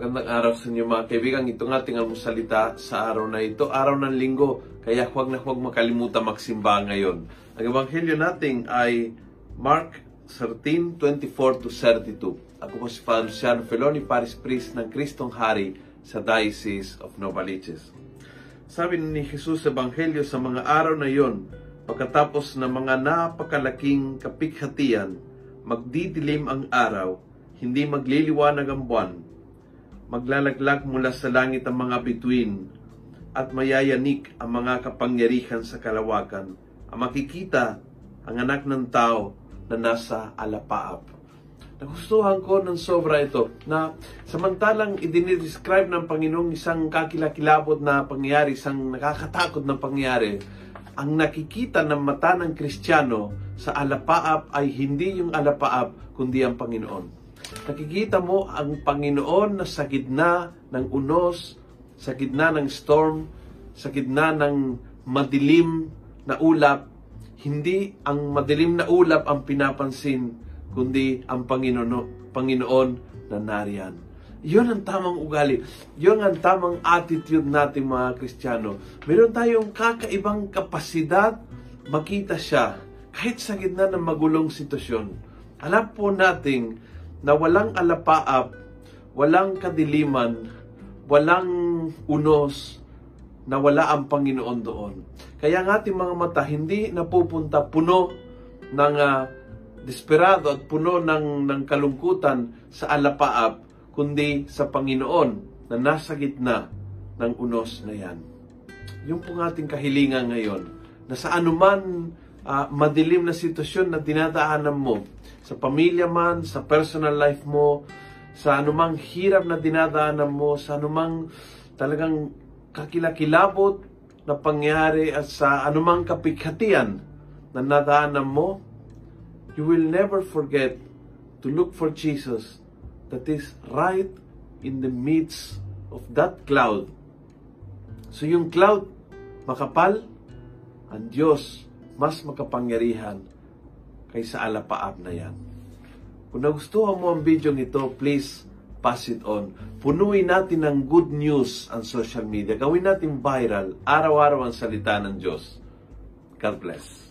Magandang araw sa inyo mga kaibigan. Ito nga ating almusalita sa araw na ito, araw ng linggo. Kaya huwag na huwag makalimutan magsimba ngayon. Ang ebanghelyo natin ay Mark 13:24 to 32. Ako po si Father Luciano Feloni, Paris Priest ng Kristong Hari sa Diocese of Novaliches. Sabi ni Jesus sa ebanghelyo sa mga araw na iyon, pagkatapos ng mga napakalaking kapighatian, magdidilim ang araw, hindi magliliwanag ang buwan, maglalaglag mula sa langit ang mga bituin at mayayanik ang mga kapangyarihan sa kalawakan. Ang makikita ang anak ng tao na nasa alapaap. Nagustuhan ko ng sobra ito na samantalang idinidescribe ng Panginoong isang kakilakilabot na pangyayari, isang nakakatakot na pangyayari, ang nakikita ng mata ng Kristiyano sa alapaap ay hindi yung alapaap, kundi ang Panginoon. Nakikita mo ang Panginoon na sa gitna ng unos, sa gitna ng storm, sa gitna ng madilim na ulap, hindi ang madilim na ulap ang pinapansin, kundi ang Panginoon, Panginoon na nariyan. Yun ang tamang ugali. Yun ang tamang attitude natin mga Kristiyano. Meron tayong kakaibang kapasidad makita siya kahit sa gitna ng magulong sitwasyon. Alam po nating na walang alapaap, walang kadiliman, walang unos, na wala ang Panginoon doon. Kaya ang ating mga mata hindi napupunta puno ng uh, desperado at puno ng, ng kalungkutan sa alapaap, kundi sa Panginoon na nasa gitna ng unos na yan. Yung pong ating kahilingan ngayon, na sa anuman uh, madilim na sitwasyon na dinadaanan mo, sa pamilya man, sa personal life mo, sa anumang hirap na dinadaanan mo, sa anumang talagang kakilakilabot na pangyari at sa anumang kapighatian na nadaanan mo, you will never forget to look for Jesus that is right in the midst of that cloud. So yung cloud, makapal, ang Diyos, mas makapangyarihan kaysa alapaap na yan. Kung nagustuhan mo ang video nito, please pass it on. Punuin natin ng good news ang social media. Gawin natin viral. Araw-araw ang salita ng Diyos. God bless.